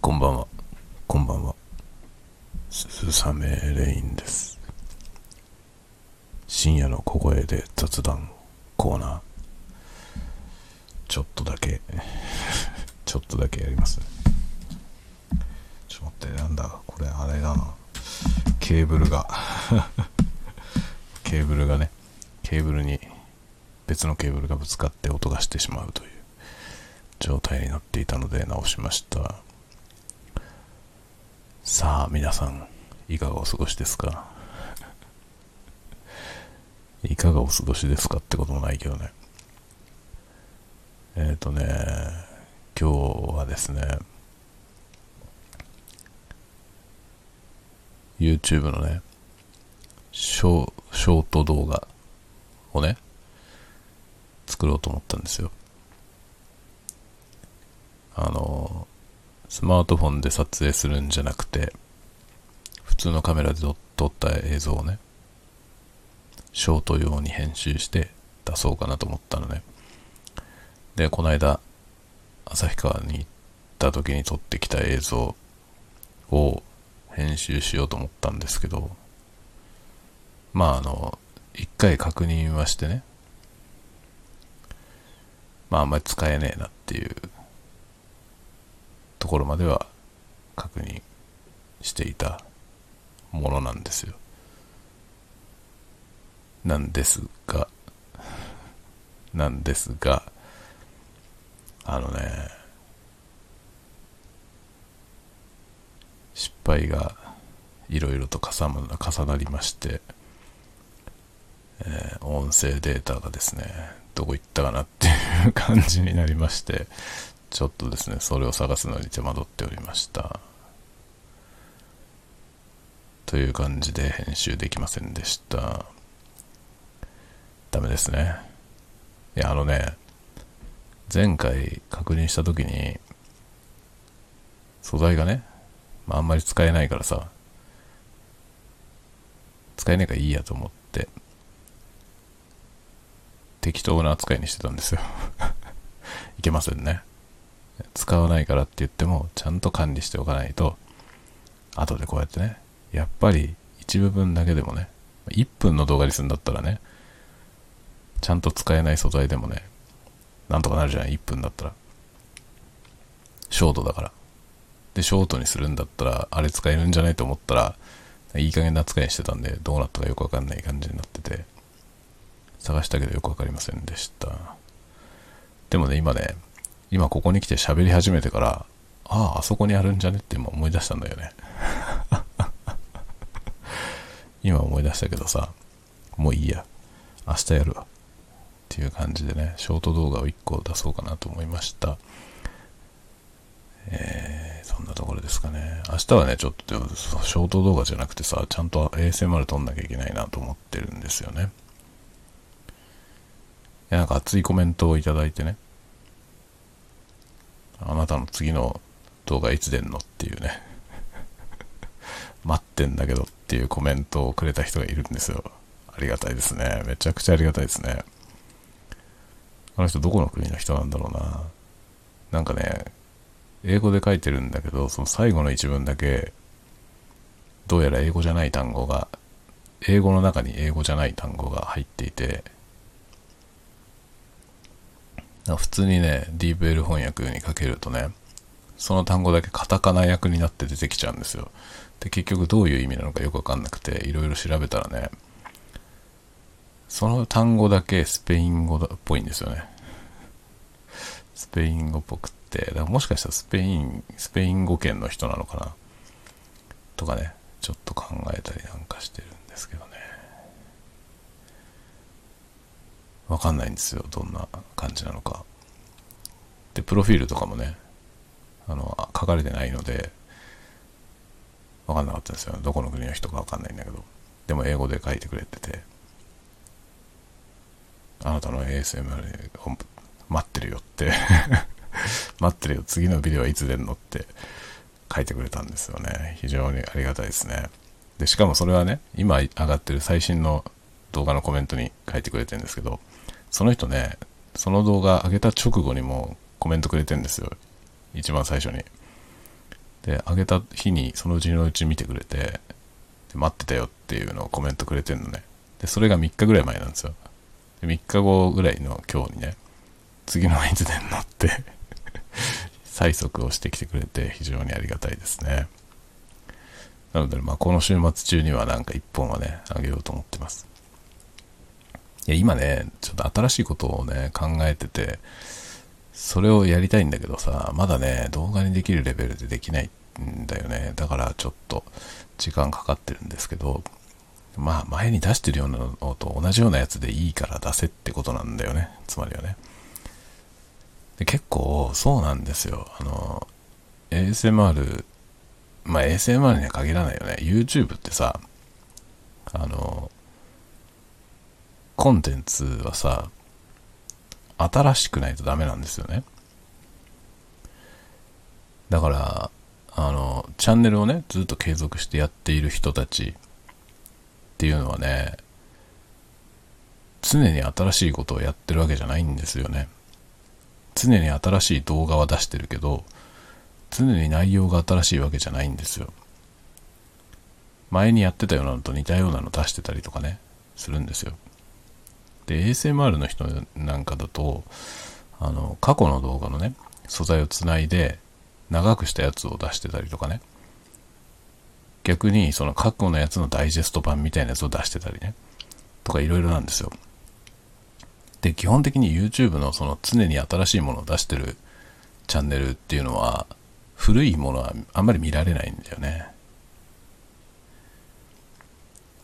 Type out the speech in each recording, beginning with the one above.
こんばんは。こんばんは。鈴雨レインです。深夜の小声で雑談コーナー。ちょっとだけ、ちょっとだけやります。ちょっと待って、なんだ、これあれだな。ケーブルが、ケーブルがね、ケーブルに別のケーブルがぶつかって音がしてしまうという状態になっていたので直しました。さあ皆さんいかがお過ごしですか？いかがお過ごしですかってこともないけどね。えっ、ー、とね今日はですね YouTube のねショショート動画をね作ろうと思ったんですよ。あのスマートフォンで撮影するんじゃなくて、普通のカメラで撮った映像をね、ショート用に編集して出そうかなと思ったのね。で、この間、旭川に行った時に撮ってきた映像を編集しようと思ったんですけど、まああの、一回確認はしてね、まああんまり使えねえなっていうころまでは確認していたものなんですよ。なんですが、なんですが、あのね、失敗がいろいろと重なりまして、えー、音声データがですね、どこ行ったかなっていう感じになりまして、ちょっとですね、それを探すのに手間取っておりました。という感じで編集できませんでした。ダメですね。いや、あのね、前回確認した時に、素材がね、まあ、あんまり使えないからさ、使えないからいいやと思って、適当な扱いにしてたんですよ。いけませんね。使わないからって言っても、ちゃんと管理しておかないと、後でこうやってね、やっぱり一部分だけでもね、1分の動画にするんだったらね、ちゃんと使えない素材でもね、なんとかなるじゃない、1分だったら。ショートだから。で、ショートにするんだったら、あれ使えるんじゃないと思ったら、いい加減な扱いにしてたんで、どうなったかよくわかんない感じになってて、探したけどよくわかりませんでした。でもね、今ね、今ここに来て喋り始めてから、ああ、あそこにあるんじゃねって今思い出したんだよね。今思い出したけどさ、もういいや。明日やるわ。っていう感じでね、ショート動画を1個出そうかなと思いました。えー、そんなところですかね。明日はね、ちょっと、ショート動画じゃなくてさ、ちゃんと ASMR 撮んなきゃいけないなと思ってるんですよね。いや、なんか熱いコメントをいただいてね。あなたの次の動画いつ出んのっていうね。待ってんだけどっていうコメントをくれた人がいるんですよ。ありがたいですね。めちゃくちゃありがたいですね。あの人どこの国の人なんだろうな。なんかね、英語で書いてるんだけど、その最後の一文だけ、どうやら英語じゃない単語が、英語の中に英語じゃない単語が入っていて、普通にね、DeepL 翻訳にかけるとね、その単語だけカタカナ訳になって出てきちゃうんですよ。で、結局どういう意味なのかよくわかんなくて、いろいろ調べたらね、その単語だけスペイン語っぽいんですよね。スペイン語っぽくって、だからもしかしたらスペイン、スペイン語圏の人なのかな？とかね、ちょっと考えたりなんかしてるんですけどね。わかんないんですよ。どんな感じなのか。で、プロフィールとかもね、あの、書かれてないので、わかんなかったんですよ。どこの国の人かわかんないんだけど。でも英語で書いてくれてて、あなたの ASMR を待ってるよって 待ってるよ。次のビデオはいつ出るのって書いてくれたんですよね。非常にありがたいですね。で、しかもそれはね、今上がってる最新の動画のコメントに書いてくれてるんですけど、その人ね、その動画上げた直後にもコメントくれてんですよ。一番最初に。で、あげた日にそのうちのうち見てくれて、待ってたよっていうのをコメントくれてんのね。で、それが3日ぐらい前なんですよ。で3日後ぐらいの今日にね、次のいつで乗って 催促をしてきてくれて非常にありがたいですね。なので、まあ、この週末中にはなんか一本はね、あげようと思ってます。いや、今ね、ちょっと新しいことをね、考えてて、それをやりたいんだけどさ、まだね、動画にできるレベルでできないんだよね。だからちょっと時間かかってるんですけど、まあ前に出してるようなのと同じようなやつでいいから出せってことなんだよね。つまりはね。で結構そうなんですよ。あの、ASMR、まあ ASMR には限らないよね。YouTube ってさ、あの、コンテンツはさ、新しくないとダメなんですよね。だから、あの、チャンネルをね、ずっと継続してやっている人たちっていうのはね、常に新しいことをやってるわけじゃないんですよね。常に新しい動画は出してるけど、常に内容が新しいわけじゃないんですよ。前にやってたようなのと似たようなの出してたりとかね、するんですよ。で、ASMR の人なんかだと、あの、過去の動画のね、素材をつないで、長くしたやつを出してたりとかね。逆に、その過去のやつのダイジェスト版みたいなやつを出してたりね。とかいろいろなんですよ。で、基本的に YouTube のその常に新しいものを出してるチャンネルっていうのは、古いものはあんまり見られないんだよね。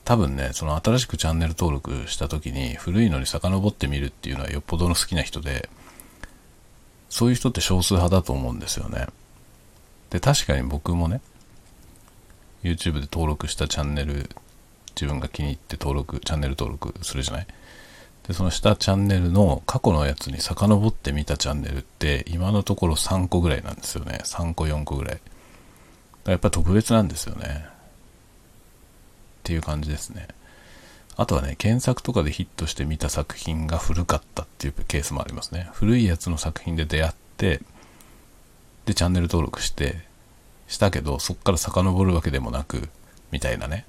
多分ね、その新しくチャンネル登録した時に古いのに遡ってみるっていうのはよっぽどの好きな人で、そういう人って少数派だと思うんですよね。で、確かに僕もね、YouTube で登録したチャンネル、自分が気に入って登録、チャンネル登録するじゃない？で、その下チャンネルの過去のやつに遡ってみたチャンネルって今のところ3個ぐらいなんですよね。3個4個ぐらい。だからやっぱ特別なんですよね。っていう感じですね。あとはね、検索とかでヒットして見た作品が古かったっていうケースもありますね。古いやつの作品で出会って、で、チャンネル登録して、したけど、そっから遡るわけでもなく、みたいなね、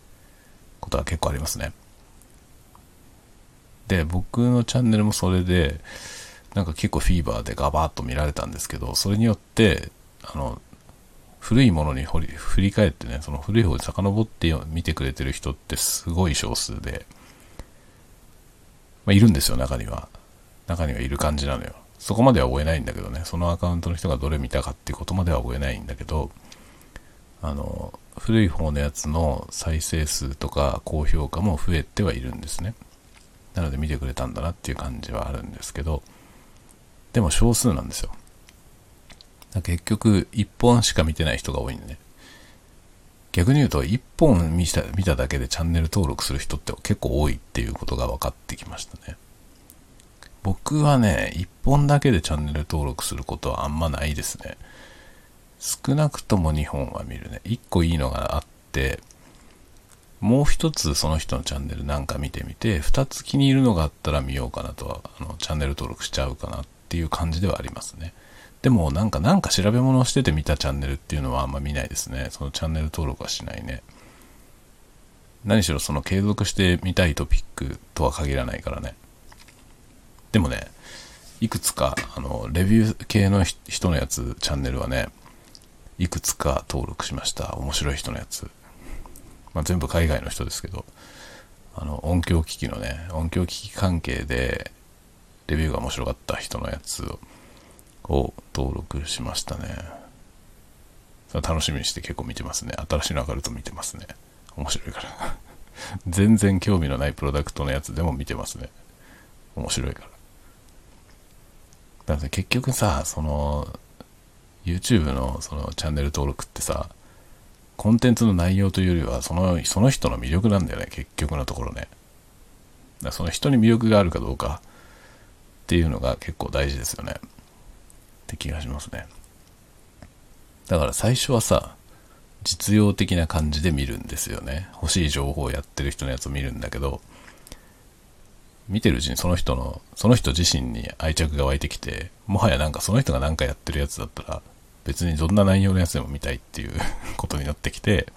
ことは結構ありますね。で、僕のチャンネルもそれで、なんか結構フィーバーでガバーッと見られたんですけど、それによって、あの、古いものに振り返ってね、その古い方で遡って見てくれてる人ってすごい少数で、まあ、いるんですよ、中には。中にはいる感じなのよ。そこまでは追えないんだけどね、そのアカウントの人がどれ見たかっていうことまでは追えないんだけど、あの、古い方のやつの再生数とか高評価も増えてはいるんですね。なので見てくれたんだなっていう感じはあるんですけど、でも少数なんですよ。結局、1本しか見てない人が多いんでね。逆に言うと、1本見た見ただけでチャンネル登録する人って結構多いっていうことが分かってきましたね。僕はね、1本だけでチャンネル登録することはあんまないですね。少なくとも2本は見るね。1個いいのがあって、もう一つその人のチャンネルなんか見てみて、2つ気に入るのがあったら見ようかなとは、あの、チャンネル登録しちゃうかなっていう感じではありますね。でもなんかなんか調べ物をしてて見たチャンネルっていうのはあんま見ないですね。そのチャンネル登録はしないね。何しろその継続して見たいトピックとは限らないからね。でもね、いくつか、あの、レビュー系の人のやつ、チャンネルはね、いくつか登録しました。面白い人のやつ。まあ、全部海外の人ですけど、あの、音響機器のね、音響機器関係で、レビューが面白かった人のやつを、を登録しましたね。楽しみにして結構見てますね。新しいの上がると見てますね。面白いから 全然興味のないプロダクトのやつでも見てますね。面白いから。だから結局さ、その、YouTube のそのチャンネル登録ってさ、コンテンツの内容というよりは、その、その人の魅力なんだよね、結局のところね。だその人に魅力があるかどうかっていうのが結構大事ですよね。って気がしますね。だから最初はさ、実用的な感じで見るんですよね。欲しい情報をやってる人のやつを見るんだけど、見てるうちにその人の、その人自身に愛着が湧いてきて、もはやなんかその人が何かやってるやつだったら別にどんな内容のやつでも見たいっていう ことになってきて、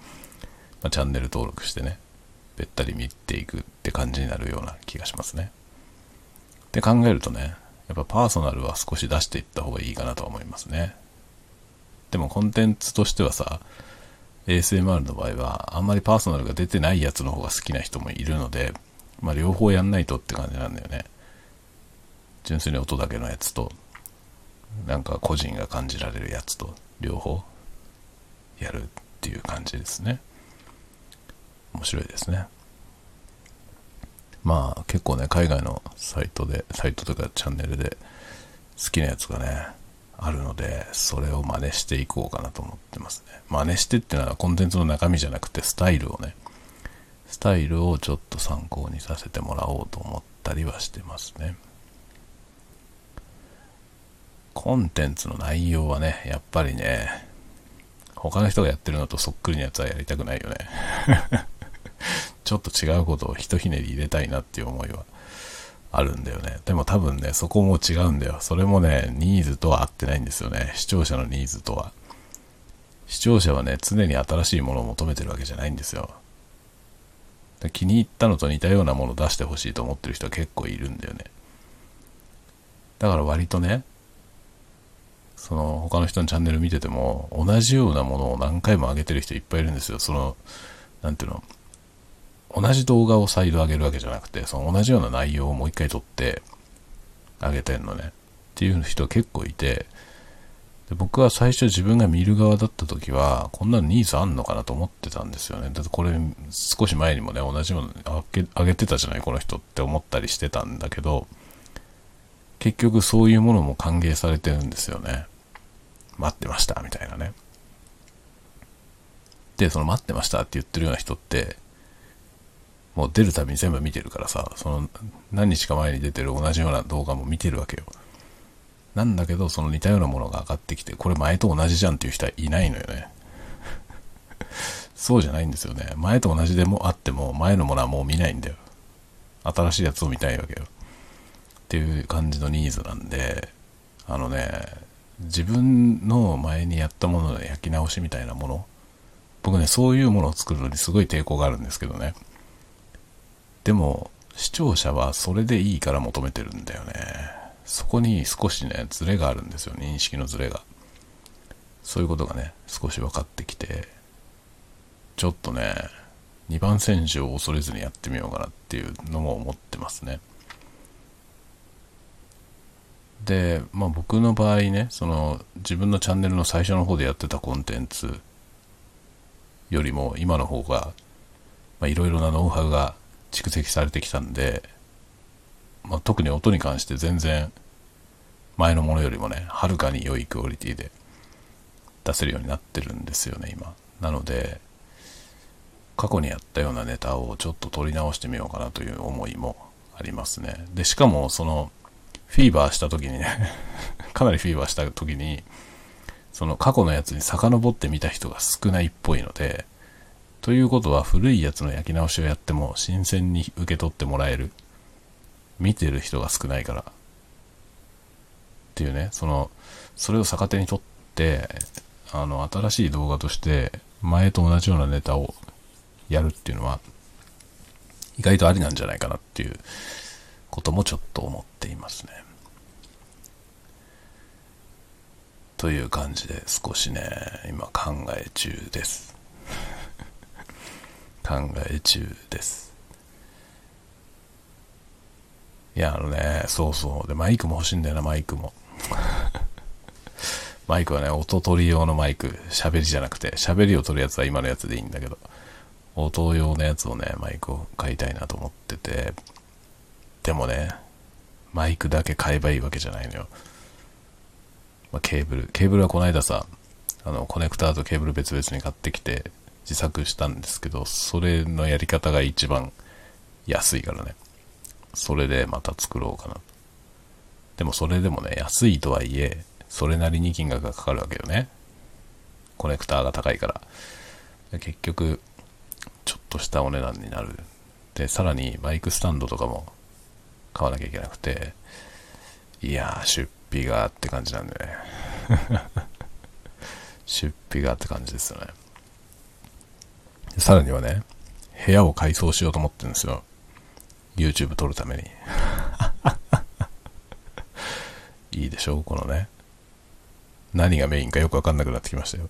まあ、チャンネル登録してね、べったり見ていくって感じになるような気がしますね。って考えるとね、やっぱパーソナルは少し出していった方がいいかなとは思いますね。でもコンテンツとしてはさ、ASMR の場合は、あんまりパーソナルが出てないやつの方が好きな人もいるので、まあ両方やんないとって感じなんだよね。純粋に音だけのやつと、なんか個人が感じられるやつと、両方やるっていう感じですね。面白いですね。まあ結構ね、海外のサイトで、サイトとかチャンネルで好きなやつがね、あるので、それを真似していこうかなと思ってますね。真似してっていうのはコンテンツの中身じゃなくてスタイルをね、スタイルをちょっと参考にさせてもらおうと思ったりはしてますね。コンテンツの内容はね、やっぱりね、他の人がやってるのとそっくりなやつはやりたくないよね。ちょっと違うことをひとひねり入れたいなっていう思いはあるんだよね。でも多分ね、そこも違うんだよ。それもね、ニーズとは合ってないんですよね。視聴者のニーズとは。視聴者はね、常に新しいものを求めてるわけじゃないんですよ。気に入ったのと似たようなものを出してほしいと思ってる人は結構いるんだよね。だから割とね、その他の人のチャンネル見てても同じようなものを何回も上げてる人いっぱいいるんですよ。その、なんていうの、同じ動画を再度上げるわけじゃなくて、その同じような内容をもう一回撮って上げてんのね。っていう人結構いて、で僕は最初自分が見る側だった時は、こんなのニーズあんのかなと思ってたんですよね。だってこれ少し前にもね、同じもの上げ上げてたじゃない、この人って思ったりしてたんだけど、結局そういうものも歓迎されてるんですよね。待ってました、みたいなね。で、その待ってましたって言ってるような人って、もう出るたびに全部見てるからさ、その何日か前に出てる同じような動画も見てるわけよ。なんだけど、その似たようなものが上がってきて、これ前と同じじゃんっていう人はいないのよね。そうじゃないんですよね。前と同じでもあっても、前のものはもう見ないんだよ。新しいやつを見たいわけよ。っていう感じのニーズなんで、あのね、自分の前にやったものの焼き直しみたいなもの、僕ね、そういうものを作るのにすごい抵抗があるんですけどね。でも、視聴者はそれでいいから求めてるんだよね。そこに少しね、ズレがあるんですよ。認識のズレが。そういうことがね、少し分かってきて、ちょっとね、2番選手を恐れずにやってみようかなっていうのも思ってますね。で、まあ僕の場合ね、その自分のチャンネルの最初の方でやってたコンテンツよりも今の方が、まあいろいろなノウハウが蓄積されてきたんで、まあ、特に音に関して全然前のものよりもね、はるかに良いクオリティで出せるようになってるんですよね、今。なので、過去にやったようなネタをちょっと撮り直してみようかなという思いもありますね。で、しかもその、フィーバーした時にね かなりフィーバーした時に、その過去のやつに遡ってみた人が少ないっぽいので、ということは古いやつの焼き直しをやっても新鮮に受け取ってもらえる。見てる人が少ないから。っていうね、その、それを逆手にとって、あの、新しい動画として前と同じようなネタをやるっていうのは、意外とありなんじゃないかなっていうこともちょっと思っていますね。という感じで少しね、今考え中です。考え中です。いや、あのね、そうそう。で、マイクも欲しいんだよな、マイクも。マイクはね、音取り用のマイク、喋りじゃなくて、喋りを取るやつは今のやつでいいんだけど、音用のやつをね、マイクを買いたいなと思ってて、でもね、マイクだけ買えばいいわけじゃないのよ。まあ、ケーブル。ケーブルはこの間さ、あの、コネクターとケーブル別々に買ってきて自作したんですけど、それのやり方が一番安いからね。それでまた作ろうかな。でもそれでもね、安いとはいえ、それなりに金額がかかるわけよね。コネクターが高いから。結局、ちょっとしたお値段になる。で、さらにマイクスタンドとかも買わなきゃいけなくて、いやー、出費がって感じなんでね。出費がって感じですよね。さらにはね、部屋を改装しようと思ってるんですよ。YouTube 撮るために。いいでしょ？うこのね。何がメインかよくわかんなくなってきましたよ。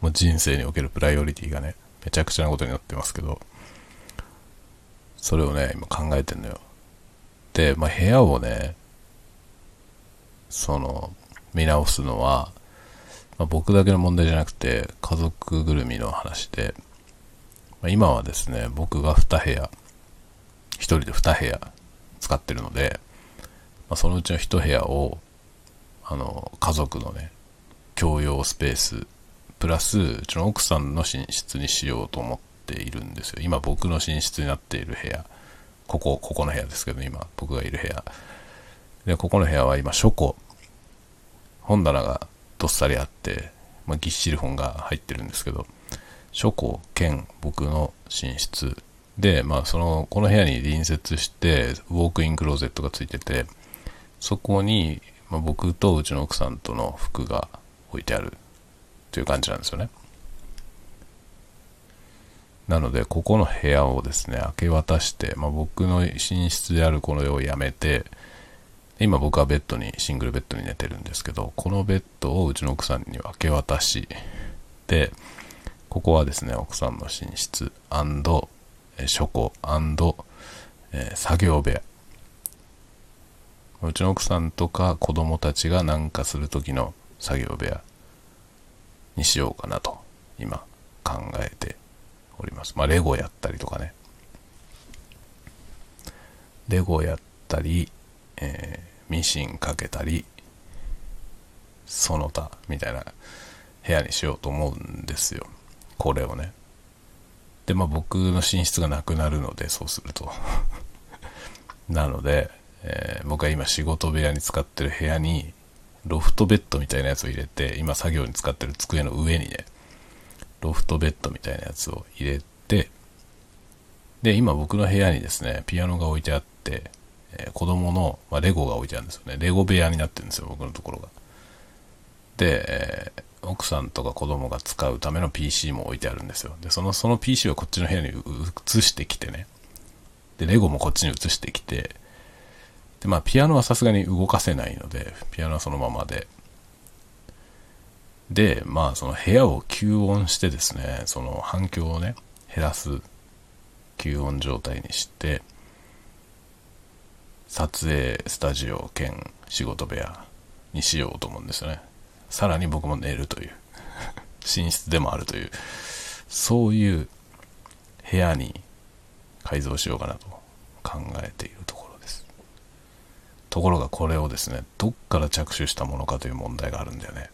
もう人生におけるプライオリティがね、めちゃくちゃなことになってますけど、それをね、今考えてんのよ。で、まあ、部屋をね、その、見直すのは、まあ、僕だけの問題じゃなくて、家族ぐるみの話で、まあ、今はですね、僕が2部屋、1人で2部屋使ってるので、まあ、そのうちの1部屋を、あの、家族のね、共用スペース、プラス、うちの奥さんの寝室にしようと思っているんですよ。今僕の寝室になっている部屋。ここ、ここの部屋ですけど、今僕がいる部屋。で、ここの部屋は今書庫。本棚がどっさりあって、まあ、ぎっしり本が入ってるんですけど、書庫兼僕の寝室で、まあその、この部屋に隣接して、ウォークインクローゼットがついてて、そこに、まあ、僕とうちの奥さんとの服が置いてあるという感じなんですよね。なので、ここの部屋をですね、明け渡して、まあ、僕の寝室であるこの世をやめて、今僕はベッドに、シングルベッドに寝てるんですけど、このベッドをうちの奥さんに明け渡し、で、ここはですね、奥さんの寝室書庫え、作業部屋。うちの奥さんとか子供たちが何かする時の作業部屋にしようかなと今考えております。まあレゴやったりとかね。レゴやったり、えー、ミシンかけたり、その他みたいな部屋にしようと思うんですよ。これをね。で、まあ僕の寝室がなくなるので、そうすると。なので、えー、僕は今仕事部屋に使ってる部屋に、ロフトベッドみたいなやつを入れて、今作業に使ってる机の上にね、ロフトベッドみたいなやつを入れて、で、今僕の部屋にですね、ピアノが置いてあって、えー、子供の、まあ、レゴが置いてあるんですよね。レゴ部屋になってるんですよ、僕のところが。で、え、奥さんとか子供が使うための PC も置いてあるんですよ。で、その、その PC をこっちの部屋に移してきてね。で、レゴもこっちに移してきて、で、まあ、ピアノはさすがに動かせないので、ピアノはそのままで。で、まあ、その部屋を吸音してですね、その反響をね、減らす吸音状態にして、撮影スタジオ兼仕事部屋にしようと思うんですよね。さらに僕も寝るという寝室でもあるという、そういう部屋に改造しようかなと考えているところです。ところがこれをですね、どっから着手したものかという問題があるんだよね。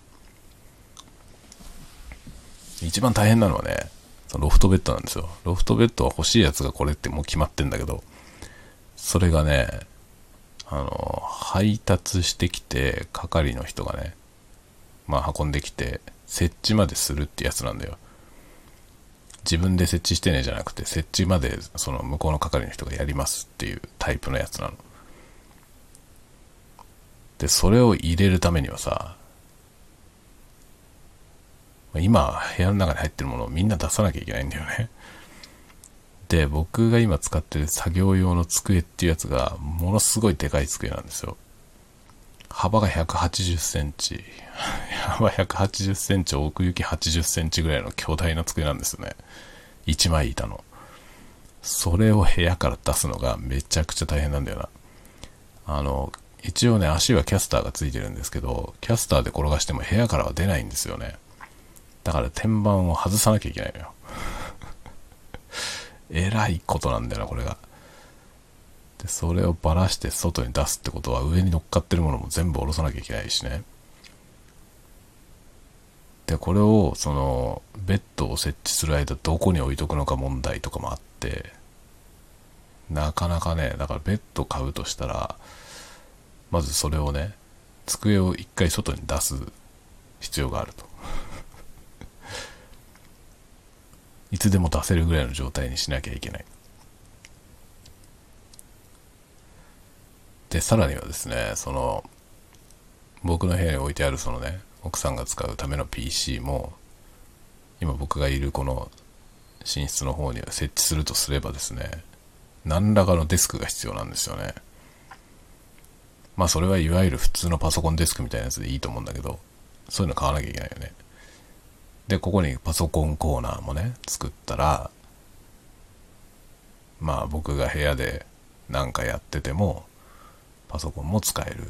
一番大変なのはね、ロフトベッドなんですよ。ロフトベッドは欲しいやつがこれってもう決まってんだけど、それがね、あの、配達してきて、係の人がね、まあ、運んできて、設置までするってやつなんだよ。自分で設置してねじゃなくて、設置までその向こうの係の人がやりますっていうタイプのやつなの。で、それを入れるためにはさ、今、部屋の中に入ってるものをみんな出さなきゃいけないんだよね。で、僕が今使ってる作業用の机っていうやつが、ものすごいでかい机なんですよ。幅が180センチ。幅180センチ、奥行き80センチぐらいの巨大な机なんですよね。一枚板の。それを部屋から出すのがめちゃくちゃ大変なんだよな。あの、一応ね、足はキャスターがついてるんですけど、キャスターで転がしても部屋からは出ないんですよね。だから天板を外さなきゃいけないのよ。えらいことなんだよな、これが。で、それをばらして外に出すってことは上に乗っかってるものも全部下ろさなきゃいけないしね。で、これを、その、ベッドを設置する間どこに置いとくのか問題とかもあって、なかなかね、だからベッド買うとしたら、まずそれをね、机を一回外に出す必要があると。いつでも出せるぐらいの状態にしなきゃいけない。で、さらにはですね、その、僕の部屋に置いてあるそのね、奥さんが使うための PC も、今僕がいるこの寝室の方に設置するとすればですね、何らかのデスクが必要なんですよね。まあそれはいわゆる普通のパソコンデスクみたいなやつでいいと思うんだけど、そういうの買わなきゃいけないよね。で、ここにパソコンコーナーもね、作ったら、まあ僕が部屋で何かやってても、パソコンも使える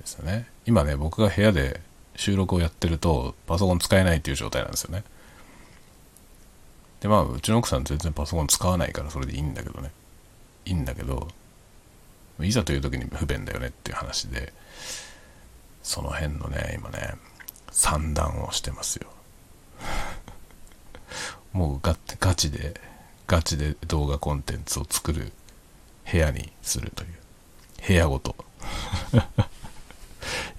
ですよね。今ね、僕が部屋で収録をやってると、パソコン使えないっていう状態なんですよね。で、まあ、うちの奥さん全然パソコン使わないからそれでいいんだけどね。いいんだけど、いざという時に不便だよねっていう話で、その辺のね、今ね、算段をしてますよ。もうガガチで、ガチで動画コンテンツを作る部屋にするという。部屋ごと。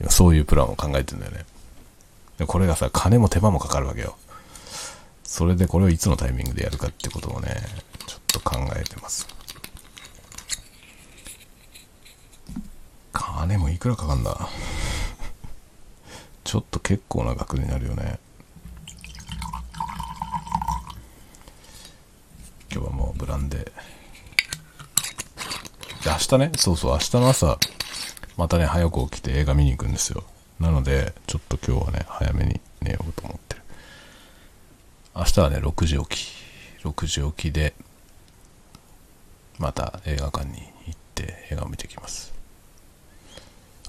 そういうプランを考えてんだよね。これがさ、金も手間もかかるわけよ。それでこれをいつのタイミングでやるかってことをね、ちょっと考えてます。金もいくらかかんだ。ちょっと結構な額になるよね。今日はもうブランデー。で、明日ね、そうそう、明日の朝、またね、早く起きて映画見に行くんですよ。なので、ちょっと今日はね、早めに寝ようと思ってる。明日はね、6時起き。6時起きで、また映画館に行って映画を見てきます。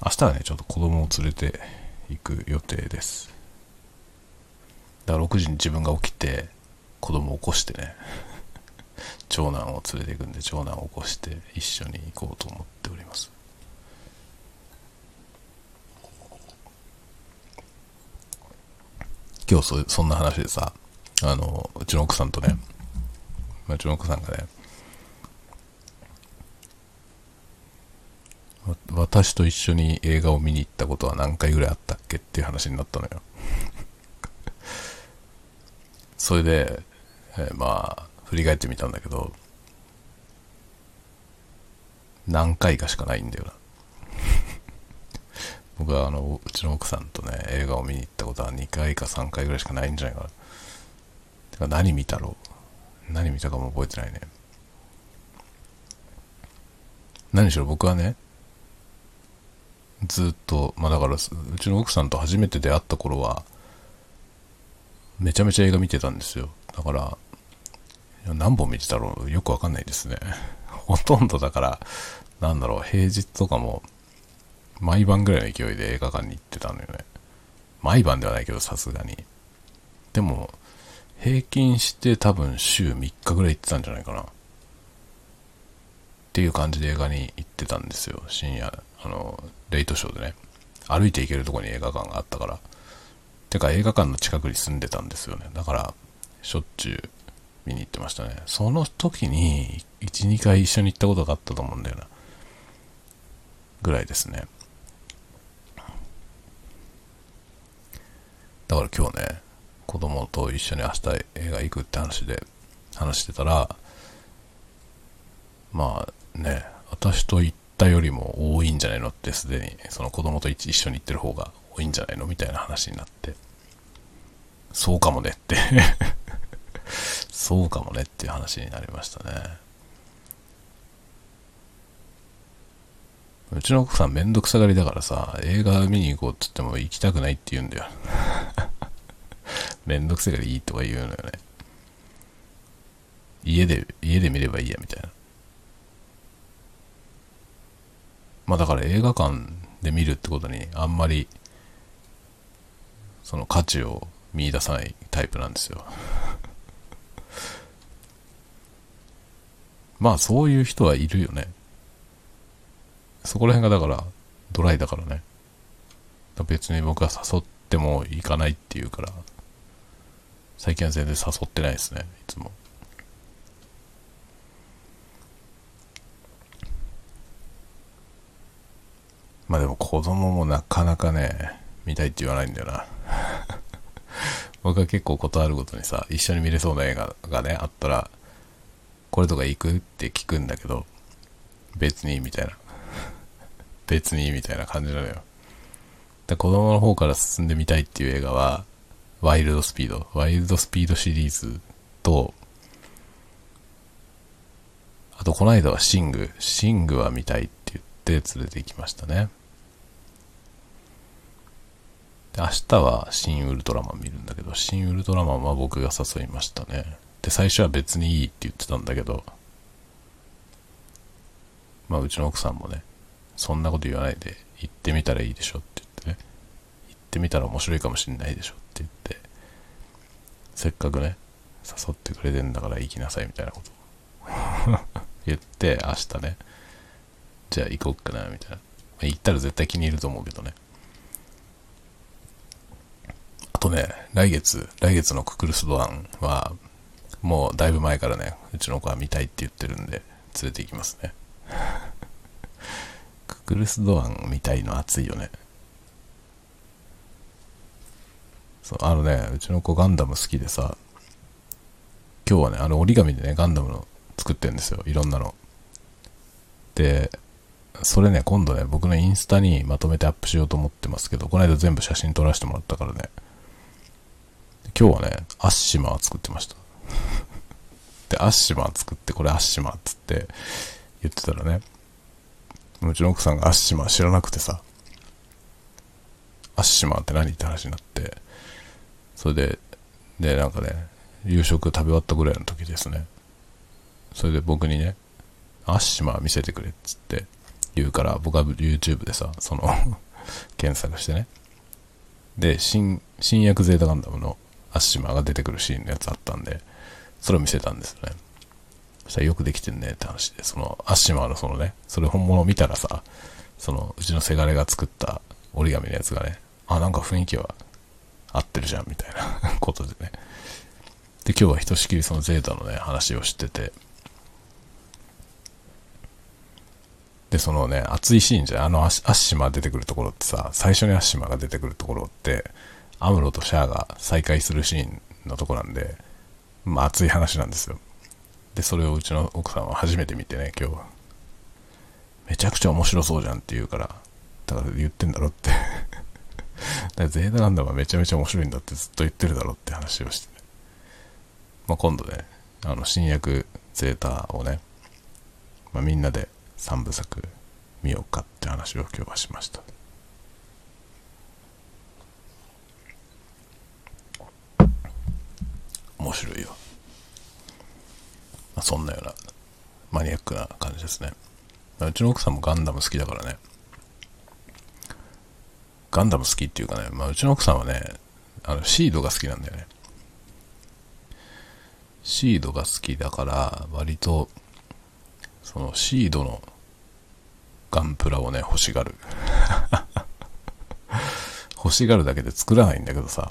明日はね、ちょっと子供を連れて行く予定です。だから6時に自分が起きて、子供を起こしてね、長男を連れて行くんで、長男を起こして一緒に行こうと思っております。今日そんな話でさ、あの、うちの奥さんとね、うちの奥さんがね、私と一緒に映画を見に行ったことは何回ぐらいあったっけっていう話になったのよ。それで、えー、まあ、振り返ってみたんだけど、何回かしかないんだよな。僕はあの、うちの奥さんとね、映画を見に行ったことは2回か3回ぐらいしかないんじゃないかな。てか何見たろう？何見たかも覚えてないね。何しろ僕はね、ずっと、まあだから、うちの奥さんと初めて出会った頃は、めちゃめちゃ映画見てたんですよ。だから、何本見てたろう？よくわかんないですね。ほとんどだから、なんだろう、平日とかも、毎晩ぐらいの勢いで映画館に行ってたのよね。毎晩ではないけど、さすがに。でも、平均して多分週3日ぐらい行ってたんじゃないかな。っていう感じで映画に行ってたんですよ。深夜、あの、レイトショーでね。歩いて行けるとこに映画館があったから。てか映画館の近くに住んでたんですよね。だから、しょっちゅう見に行ってましたね。その時に、1、2回一緒に行ったことがあったと思うんだよな。ぐらいですね。だから今日ね、子供と一緒に明日映画行くって話で話してたら、まあね、私と行ったよりも多いんじゃないのってすでに、その子供と一緒に行ってる方が多いんじゃないのみたいな話になって、そうかもねって そうかもねっていう話になりましたね。うちの奥さんめんどくさがりだからさ、映画見に行こうって言っても行きたくないって言うんだよ。めんどくせえからいいとか言うのよね。家で、家で見ればいいやみたいな。まあだから映画館で見るってことにあんまり、その価値を見出さないタイプなんですよ。まあそういう人はいるよね。そこら辺がだからドライだからね。別に僕は誘っても行かないっていうから、最近は全然誘ってないですね、いつも。まあでも子供もなかなかね、見たいって言わないんだよな。僕は結構断るごとにさ、一緒に見れそうな映画がね、あったら、これとか行くって聞くんだけど、別にみたいな。別にみたいな感じなのよ。で子供の方から進んでみたいっていう映画は、ワイルドスピード。ワイルドスピードシリーズと、あとこの間はシング。シングは見たいって言って連れて行きましたね。で、明日は新ウルトラマン見るんだけど、新ウルトラマンは僕が誘いましたね。で、最初は別にいいって言ってたんだけど、まあうちの奥さんもね、そんなこと言わないで行ってみたらいいでしょって言ってね、行ってみたら面白いかもしんないでしょ、せっかくね、誘ってくれてんだから行きなさいみたいなこと 言って、明日ね、じゃあ行こっかな、みたいな。行ったら絶対気に入ると思うけどね。あとね、来月、来月のククルスドアンは、もうだいぶ前からね、うちの子は見たいって言ってるんで、連れて行きますね。ククルスドアン見たいの熱いよね。そう、あのね、うちの子ガンダム好きでさ、今日はね、あの折り紙でね、ガンダムの作ってるんですよ。いろんなの。で、それね、今度ね、僕のインスタにまとめてアップしようと思ってますけど、この間全部写真撮らせてもらったからね。今日はね、アッシマー作ってました。で、アッシマー作って、これアッシマーっつって言ってたらね、うちの奥さんがアッシマー知らなくてさ、アッシマーって何って話になって、それで、で、なんかね、夕食食べ終わったぐらいの時ですね。それで僕にね、アッシマー見せてくれっつって言うから、僕は YouTube でさ、その 検索してね。で、新、新薬ゼータガンダムのアッシマーが出てくるシーンのやつあったんで、それを見せたんですよね。そしたらよくできてんねって話で、そのアッシマーのそのね、それ本物を見たらさ、そのうちのせがれが作った折り紙のやつがね、あ、なんか雰囲気は合ってるじゃんみたいな ことでね。で、今日はひとしきりそのゼータのね、話を知ってて、で、そのね、熱いシーンじゃん。あのアッシマ出てくるところってさ、最初にアッシマが出てくるところって、アムロとシャアが再会するシーンのとこなんで、まあ熱い話なんですよ。で、それをうちの奥さんは初めて見てね、今日は。めちゃくちゃ面白そうじゃんって言うから、だから言ってんだろって だゼータガンダムはめちゃめちゃ面白いんだってずっと言ってるだろって話をして、ね、まあ今度ね、あの新薬ゼータをね、まあ、みんなで3部作見ようかって話を今日はしました。面白いよ、まあ、そんなようなマニアックな感じですね、うちの奥さんもガンダム好きだからね。ガンダム好きっていうかね、まあ、うちの奥さんはねあのシードが好きなんだよねシードが好きだから割とそのシードのガンプラをね、欲しがる。欲しがるだけで作らないんだけどさ、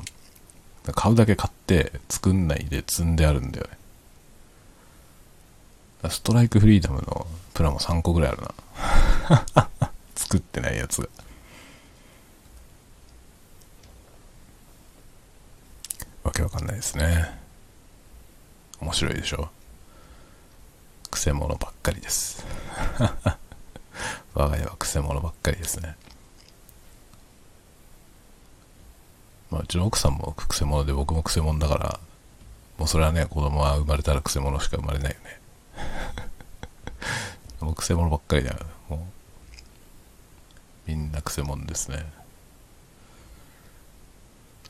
買うだけ買って作んないで積んであるんだよね。ストライクフリーダムのプラも3個ぐらいあるな。作ってないやつが。わけわかんないですね。面白いでしょ？くせ者ばっかりです。我が家はくせ者ばっかりですね。まあ、うちの奥さんもくせ者で僕もくせ者だから、もうそれはね、子供は生まれたらくせ者しか生まれないよね。もうくせ者ばっかりだよ。もう、みんなくせ者ですね。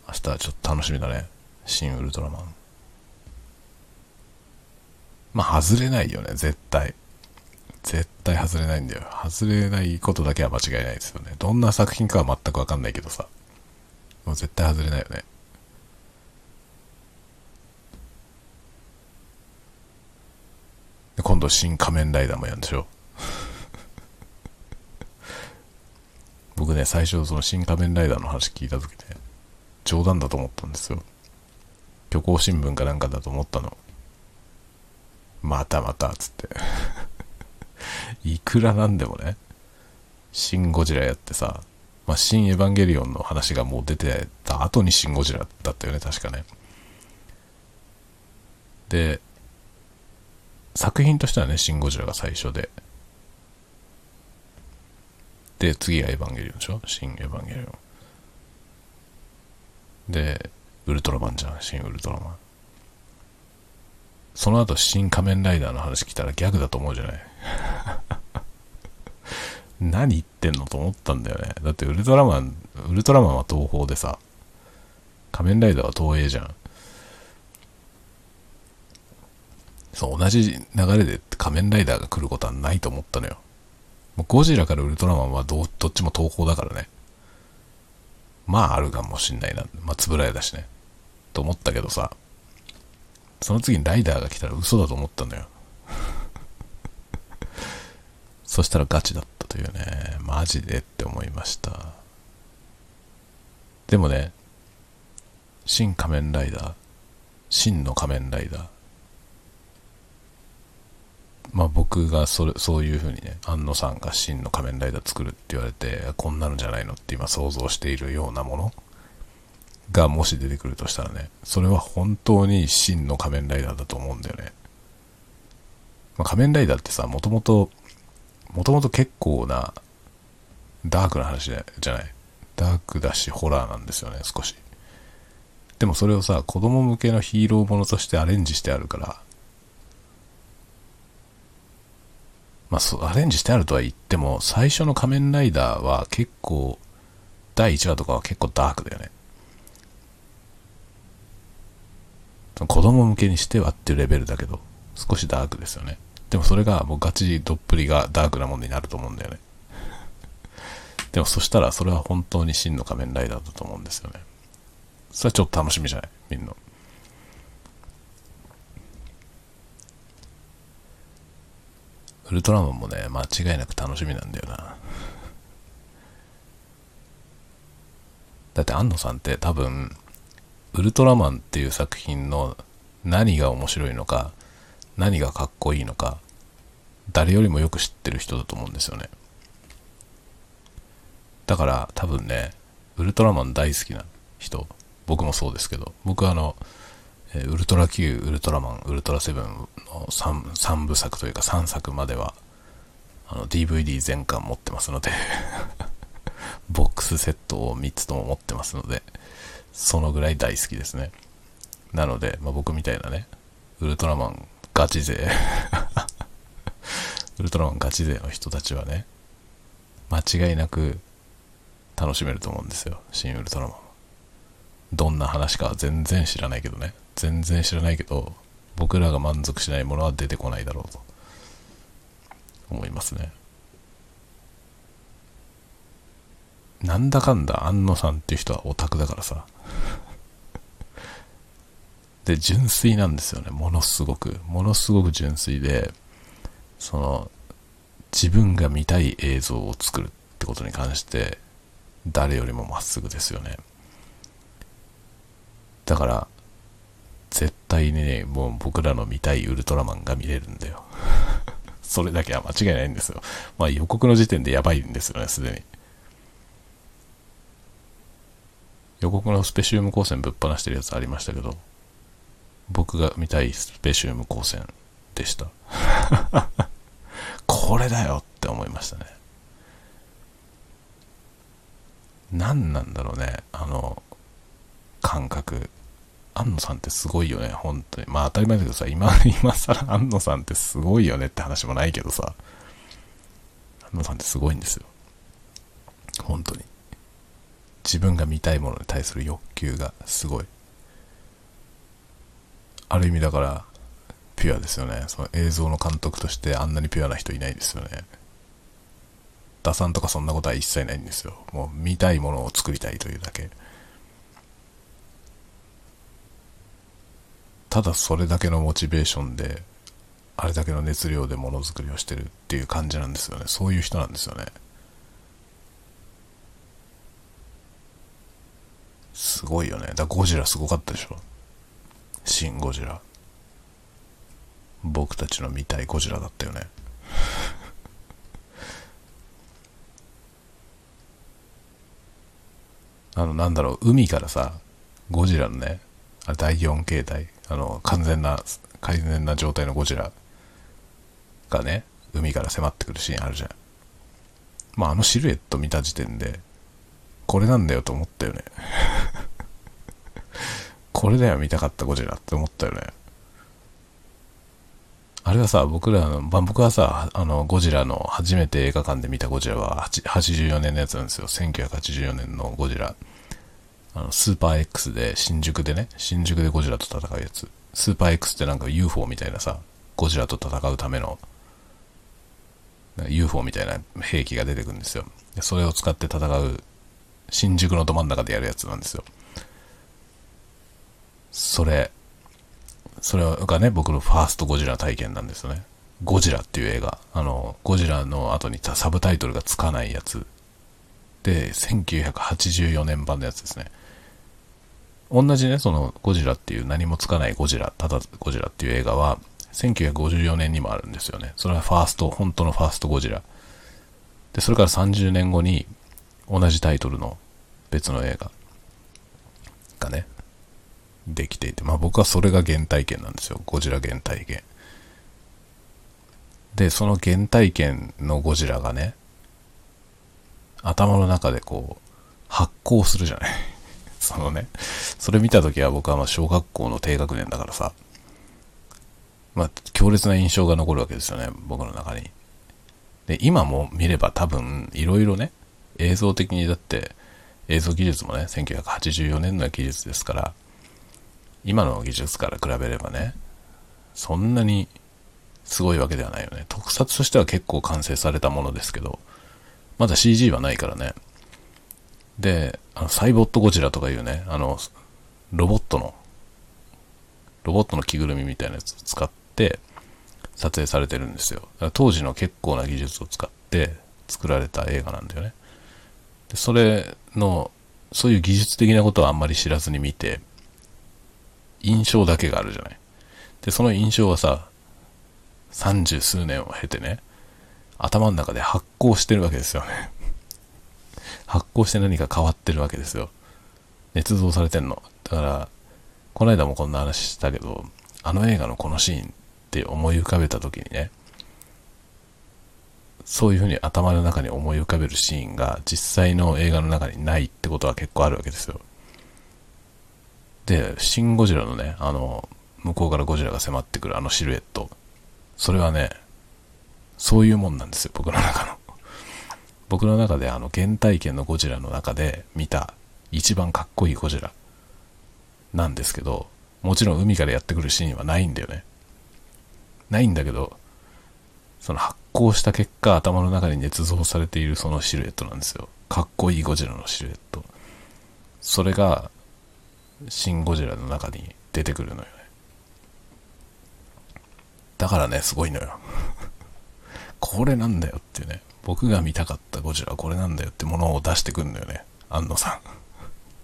明日はちょっと楽しみだね。新ウルトラマン。まあ、外れないよね、絶対。絶対外れないんだよ。外れないことだけは間違いないですよね。どんな作品かは全くわかんないけどさ。もう絶対外れないよね。今度、新仮面ライダーもやるんでしょ僕ね、最初その新仮面ライダーの話聞いた時ね、冗談だと思ったんですよ。虚構新聞かなんかだと思ったの。またまた、つって いくらなんでもね、シン・ゴジラやってさ、まあ、新エヴァンゲリオンの話がもう出てた後にシン・ゴジラだったよね、確かね。で、作品としてはね、シン・ゴジラが最初で。で、次がエヴァンゲリオンでしょ？新エヴァンゲリオン。で、ウルトラマンじゃん、新ウルトラマン。その後、新仮面ライダーの話来たらギャグだと思うじゃない？何言ってんのと思ったんだよね。だってウルトラマン、ウルトラマンは東宝でさ、仮面ライダーは東映じゃん。そう、同じ流れで仮面ライダーが来ることはないと思ったのよ。もうゴジラからウルトラマンはどどっちも東宝だからね。まああるかもしんないな。まあつぶらやだしね。と思ったけどさ、その次にライダーが来たら嘘だと思ったのよ。そしたらガチだったというね、マジでって思いました。でもね、新仮面ライダー、真の仮面ライダー。まあ僕がそれ、そういう風にね、安野さんが真の仮面ライダー作るって言われて、こんなのじゃないのって今想像しているようなものがもし出てくるとしたらね、それは本当に真の仮面ライダーだと思うんだよね。まあ、仮面ライダーってさ、もともと、もともと結構なダークな話じゃない？ダークだし、ホラーなんですよね、少し。でもそれをさ、子供向けのヒーローものとしてアレンジしてあるから、まあ、そアレンジしてあるとは言っても、最初の仮面ライダーは結構、第1話とかは結構ダークだよね。子供向けにしてはっていうレベルだけど、少しダークですよね。でもそれがもうガチどっぷりがダークなものになると思うんだよね。でもそしたらそれは本当に真の仮面ライダーだと思うんですよね。それはちょっと楽しみじゃない？みんな。ウルトラマンもね、間違いなく楽しみなんだよな。だって安野さんって多分、ウルトラマンっていう作品の何が面白いのか、何がかっこいいのか、誰よりもよく知ってる人だと思うんですよね。だから多分ね、ウルトラマン大好きな人、僕もそうですけど、僕はあの、ウルトラ Q、ウルトラマン、ウルトラセブンの 3, 3部作というか3作までは、あの DVD 全巻持ってますので ボックスセットを3つとも持ってますので、そのぐらい大好きですね。なので、まあ、僕みたいなね、ウルトラマンガチ勢 ウルトラマンガチ勢の人たちはね、間違いなく楽しめると思うんですよ。新ウルトラマン。どんな話か全然知らないけどね。全然知らないけど、僕らが満足しないものは出てこないだろうと思いますね。なんだかんだ安野さんっていう人はオタクだからさ。で、純粋なんですよね。ものすごく。ものすごく純粋で、その、自分が見たい映像を作るってことに関して、誰よりもまっすぐですよね。だから、絶対にね、もう僕らの見たいウルトラマンが見れるんだよ。それだけは間違いないんですよ。まあ予告の時点でやばいんですよね、すでに。予告のスペシウム光線ぶっ放してるやつありましたけど、僕が見たいスペシウム光線でした。これだよって思いましたね。何なんだろうね、あの、感覚。安野さんってすごいよね、本当に。まあ当たり前だけどさ、今、今更安野さんってすごいよねって話もないけどさ、安野さんってすごいんですよ。本当に。自分が見たいものに対する欲求がすごい。ある意味だから、ピュアですよね。その映像の監督としてあんなにピュアな人いないですよね。打算とかそんなことは一切ないんですよ。もう見たいものを作りたいというだけ。ただそれだけのモチベーションで、あれだけの熱量でものづくりをしてるっていう感じなんですよね。そういう人なんですよね。すごいよね。だゴジラすごかったでしょ。シン・ゴジラ。僕たちの見たいゴジラだったよね。あの、なんだろう、海からさ、ゴジラのね、あ第4形態、あの、完全な、完全な状態のゴジラがね、海から迫ってくるシーンあるじゃん。まあ、あのシルエット見た時点で、これなんだよと思ったよね これだよ見たかったゴジラって思ったよね。あれはさ、僕らの、まあ、僕はさ、あの、ゴジラの初めて映画館で見たゴジラは84年のやつなんですよ。1984年のゴジラ。あの、スーパー X で新宿でね、新宿でゴジラと戦うやつ。スーパー X ってなんか UFO みたいなさ、ゴジラと戦うための UFO みたいな兵器が出てくるんですよ。それを使って戦う新宿のど真ん中でやるやつなんですよ。それ、それがね、僕のファーストゴジラ体験なんですよね。ゴジラっていう映画。あの、ゴジラの後にサブタイトルがつかないやつ。で、1984年版のやつですね。同じね、そのゴジラっていう何もつかないゴジラ、ただゴジラっていう映画は、1954年にもあるんですよね。それはファースト、本当のファーストゴジラ。で、それから30年後に同じタイトルの別の映画がね、できていて、まあ僕はそれが原体験なんですよ。ゴジラ原体験。で、その原体験のゴジラがね、頭の中でこう、発光するじゃない。そのね、それ見た時は僕はまあ小学校の低学年だからさ、まあ強烈な印象が残るわけですよね、僕の中に。で、今も見れば多分、いろいろね、映像的にだって、映像技術もね、1984年の技術ですから、今の技術から比べればね、そんなにすごいわけではないよね。特撮としては結構完成されたものですけど、まだ CG はないからね。で、あのサイボットゴジラとかいうね、あの、ロボットの、ロボットの着ぐるみみたいなやつを使って撮影されてるんですよ。当時の結構な技術を使って作られた映画なんだよね。でそれの、そういう技術的なことはあんまり知らずに見て、印象だけがあるじゃない。で、その印象はさ、三十数年を経てね、頭の中で発光してるわけですよね。発光して何か変わってるわけですよ。捏造されてんの。だから、この間もこんな話したけど、あの映画のこのシーンって思い浮かべた時にね、そういうふうに頭の中に思い浮かべるシーンが実際の映画の中にないってことは結構あるわけですよ。で、シン・ゴジラのね、あの、向こうからゴジラが迫ってくるあのシルエット。それはね、そういうもんなんですよ、僕の中の。僕の中であの原体験のゴジラの中で見た一番かっこいいゴジラなんですけど、もちろん海からやってくるシーンはないんだよね。ないんだけど、その発光した結果頭の中に捏造されているそのシルエットなんですよ。かっこいいゴジラのシルエット。それがシン・ゴジラの中に出てくるのよね。だからね、すごいのよ。これなんだよってね。僕が見たかったゴジラはこれなんだよってものを出してくるのよね。安野さん。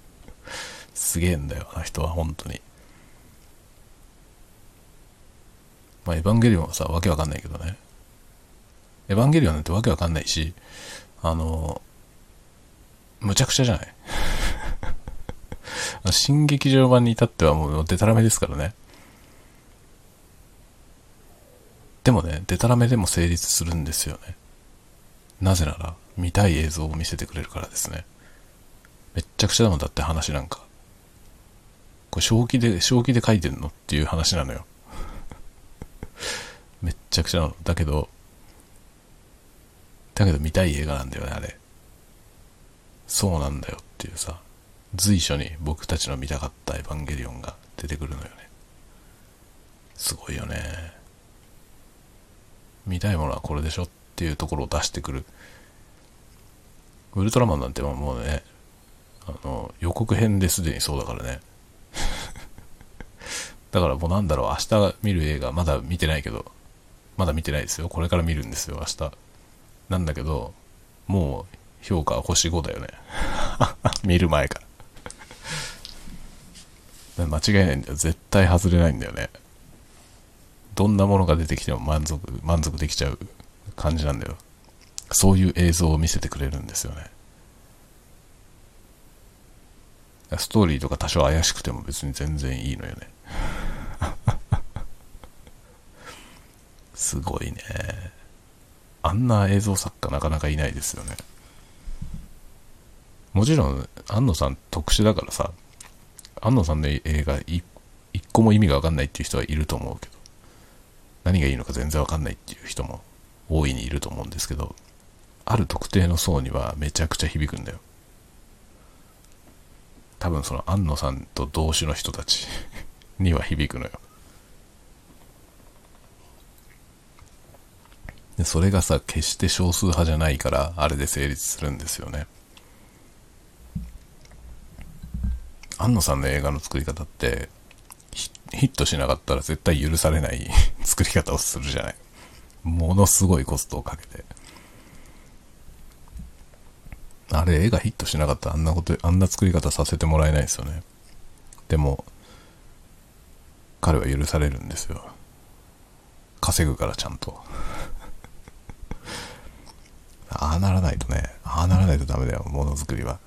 すげえんだよ、あの人は本当に。まあ、エヴァンゲリオンはさ、わけわかんないけどね。エヴァンゲリオンなんてわけわかんないし、あの、むちゃくちゃじゃない？新劇場版に至ってはもうデタラメですからね。でもね、デタラメでも成立するんですよね。なぜなら、見たい映像を見せてくれるからですね。めっちゃくちゃだもんだって話なんか。これ正気で、正気で書いてんのっていう話なのよ。めっちゃくちゃなの。だけど、だけど見たい映画なんだよね、あれ。そうなんだよっていうさ。随所に僕たちの見たかったエヴァンゲリオンが出てくるのよね。すごいよね。見たいものはこれでしょっていうところを出してくる。ウルトラマンなんてもうね、あの、予告編ですでにそうだからね。だからもうなんだろう、明日見る映画、まだ見てないけど、まだ見てないですよ。これから見るんですよ、明日。なんだけど、もう評価星5だよね。見る前から。間違いないんだよ。絶対外れないんだよね。どんなものが出てきても満足、満足できちゃう感じなんだよ。そういう映像を見せてくれるんですよね。ストーリーとか多少怪しくても別に全然いいのよね。すごいね。あんな映像作家なかなかいないですよね。もちろん、安野さん特殊だからさ、安野さんの映画一個も意味がわかんないっていう人はいると思うけど、何がいいのか全然わかんないっていう人も大いにいると思うんですけど、ある特定の層にはめちゃくちゃ響くんだよ。多分その安野さんと同種の人たちには響くのよ。でそれがさ、決して少数派じゃないから、あれで成立するんですよね。安野さんの映画の作り方ってヒットしなかったら絶対許されない 作り方をするじゃない。ものすごいコストをかけて。あれ、絵がヒットしなかったらあんなこと、あんな作り方させてもらえないですよね。でも、彼は許されるんですよ。稼ぐからちゃんと。ああならないとね、ああならないとダメだよ、ものづくりは。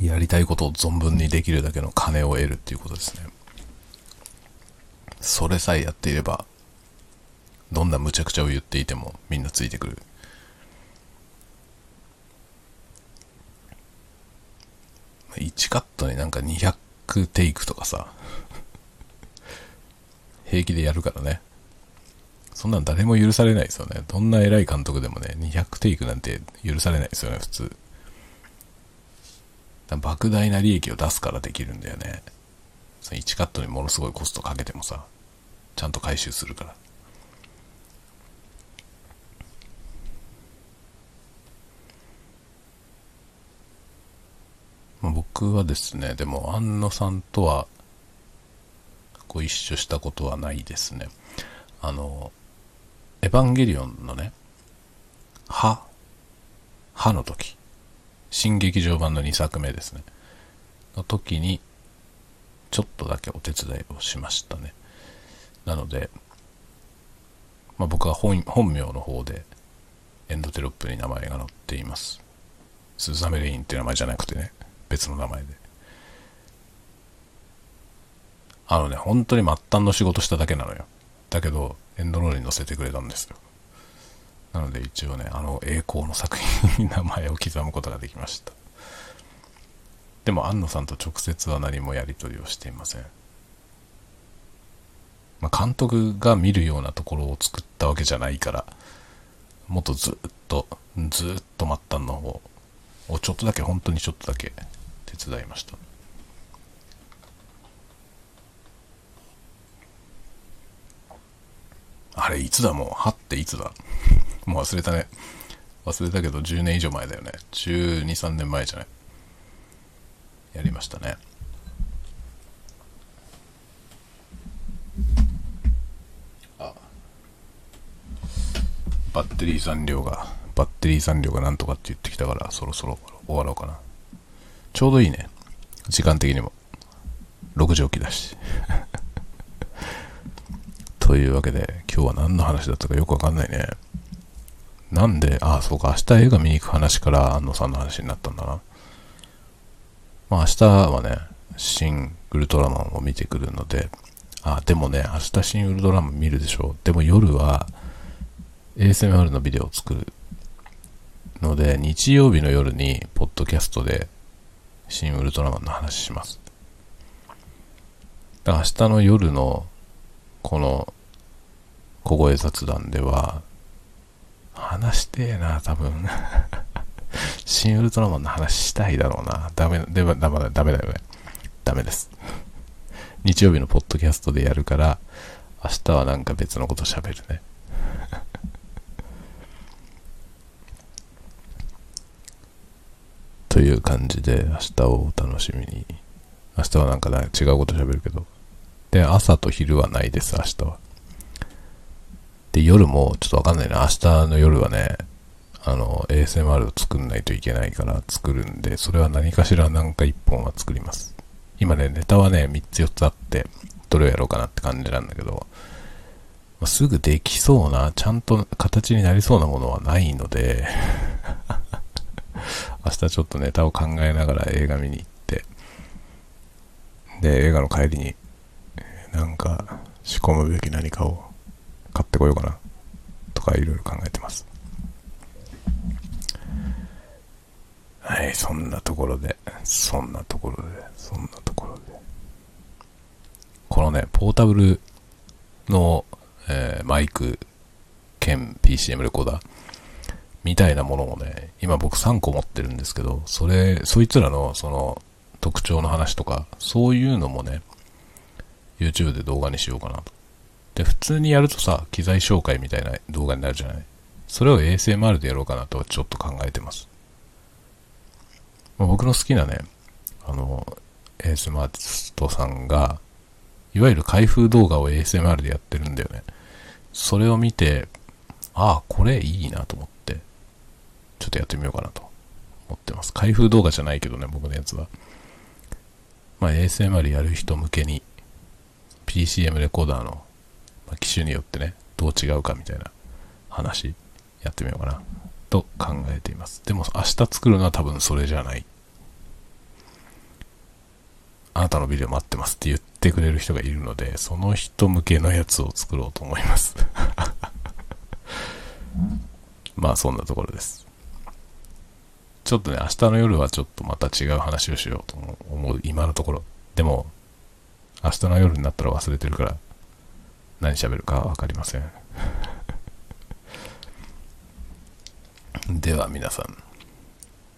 やりたいことを存分にできるだけの金を得るっていうことですね。それさえやっていれば、どんな無茶苦茶を言っていてもみんなついてくる。1カットになんか200テイクとかさ、平気でやるからね。そんなん誰も許されないですよね。どんな偉い監督でもね、200テイクなんて許されないですよね、普通。莫大な利益を出すからできるんだよね。その1カットにものすごいコストかけてもさ、ちゃんと回収するから。僕はですね、でも安野さんとはご一緒したことはないですね。あの、エヴァンゲリオンのね、歯、歯の時。新劇場版の2作目ですね。の時に、ちょっとだけお手伝いをしましたね。なので、まあ、僕は本本名の方でエンドテロップに名前が載っています。スーザメレインっていう名前じゃなくてね、別の名前で。あのね、本当に末端の仕事しただけなのよ。だけど、エンドロールに載せてくれたんですよ。なので一応ね、あの栄光の作品に名前を刻むことができました。でも安野さんと直接は何もやり取りをしていません。まあ、監督が見るようなところを作ったわけじゃないから、もっとずっと、ずっと末端の方をちょっとだけ、本当にちょっとだけ手伝いました。あれ、いつだもう、はっていつだ？もう忘れたね。忘れたけど10年以上前だよね。12、3年前じゃない？やりましたね。あバッテリー残量が、バッテリー残量がなんとかって言ってきたから、そろそろ終わろうかな。ちょうどいいね。時間的にも。6時起きだし。というわけで、今日は何の話だったかよくわかんないね。なんで、ああ、そうか、明日映画見に行く話から安野さんの話になったんだな。まあ明日はね、新ウルトラマンを見てくるので、あ、でもね、明日新ウルトラマン見るでしょう。でも夜は ASMR のビデオを作るので、日曜日の夜に、ポッドキャストで新ウルトラマンの話します。だから明日の夜の、この、小声雑談では、話してえな、多分。新ウルトラマンの話したいだろうな。ダメ、でも、ダメだ、ダメだよね。ダメです。日曜日のポッドキャストでやるから、明日はなんか別のこと喋るね。という感じで、明日をお楽しみに。明日はなんか違うこと喋るけど。で、朝と昼はないです、明日は。で、夜もちょっとわかんないな。明日の夜はね、あの、ASMR を作んないといけないから作るんで、それは何かしらなんか一本は作ります。今ね、ネタはね、3つ4つあって、どれをやろうかなって感じなんだけど、まあ、すぐできそうな、ちゃんと形になりそうなものはないので 明日ちょっとネタを考えながら映画見に行って、で、映画の帰りに、なんか仕込むべき何かを買ってこようかなとかいろいろ考えてますはい、そんなところで、そんなところで、そんなところで。このね、ポータブルの、えーマイク兼 PCM レコーダーみたいなものをね、今僕3個持ってるんですけど、それ、そいつらのその特徴の話とか、そういうのもね、YouTube で動画にしようかなと。で、普通にやるとさ、機材紹介みたいな動画になるじゃない？それを ASMR でやろうかなとはちょっと考えてます。まあ僕の好きなね、あの、ASMR アーティストさんが、いわゆる開封動画を ASMR でやってるんだよね。それを見て、ああ、これいいなと思って、ちょっとやってみようかなと思ってます。開封動画じゃないけどね、僕のやつは。まあ、ASMR やる人向けに、PCM レコーダーの、まあ、機種によってね、どう違うかみたいな話、やってみようかな、と考えています。でも、明日作るのは多分それじゃない。あなたのビデオ待ってますって言ってくれる人がいるので、その人向けのやつを作ろうと思います。まあそんなところです。ちょっとね、明日の夜はちょっとまた違う話をしようと思う、今のところ。でも、明日の夜になったら忘れてるから、何喋るかわかりません。では皆さん、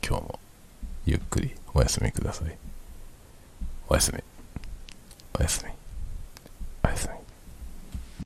今日もゆっくりお休みくださいおやすみ。おやすみ。おやすみ。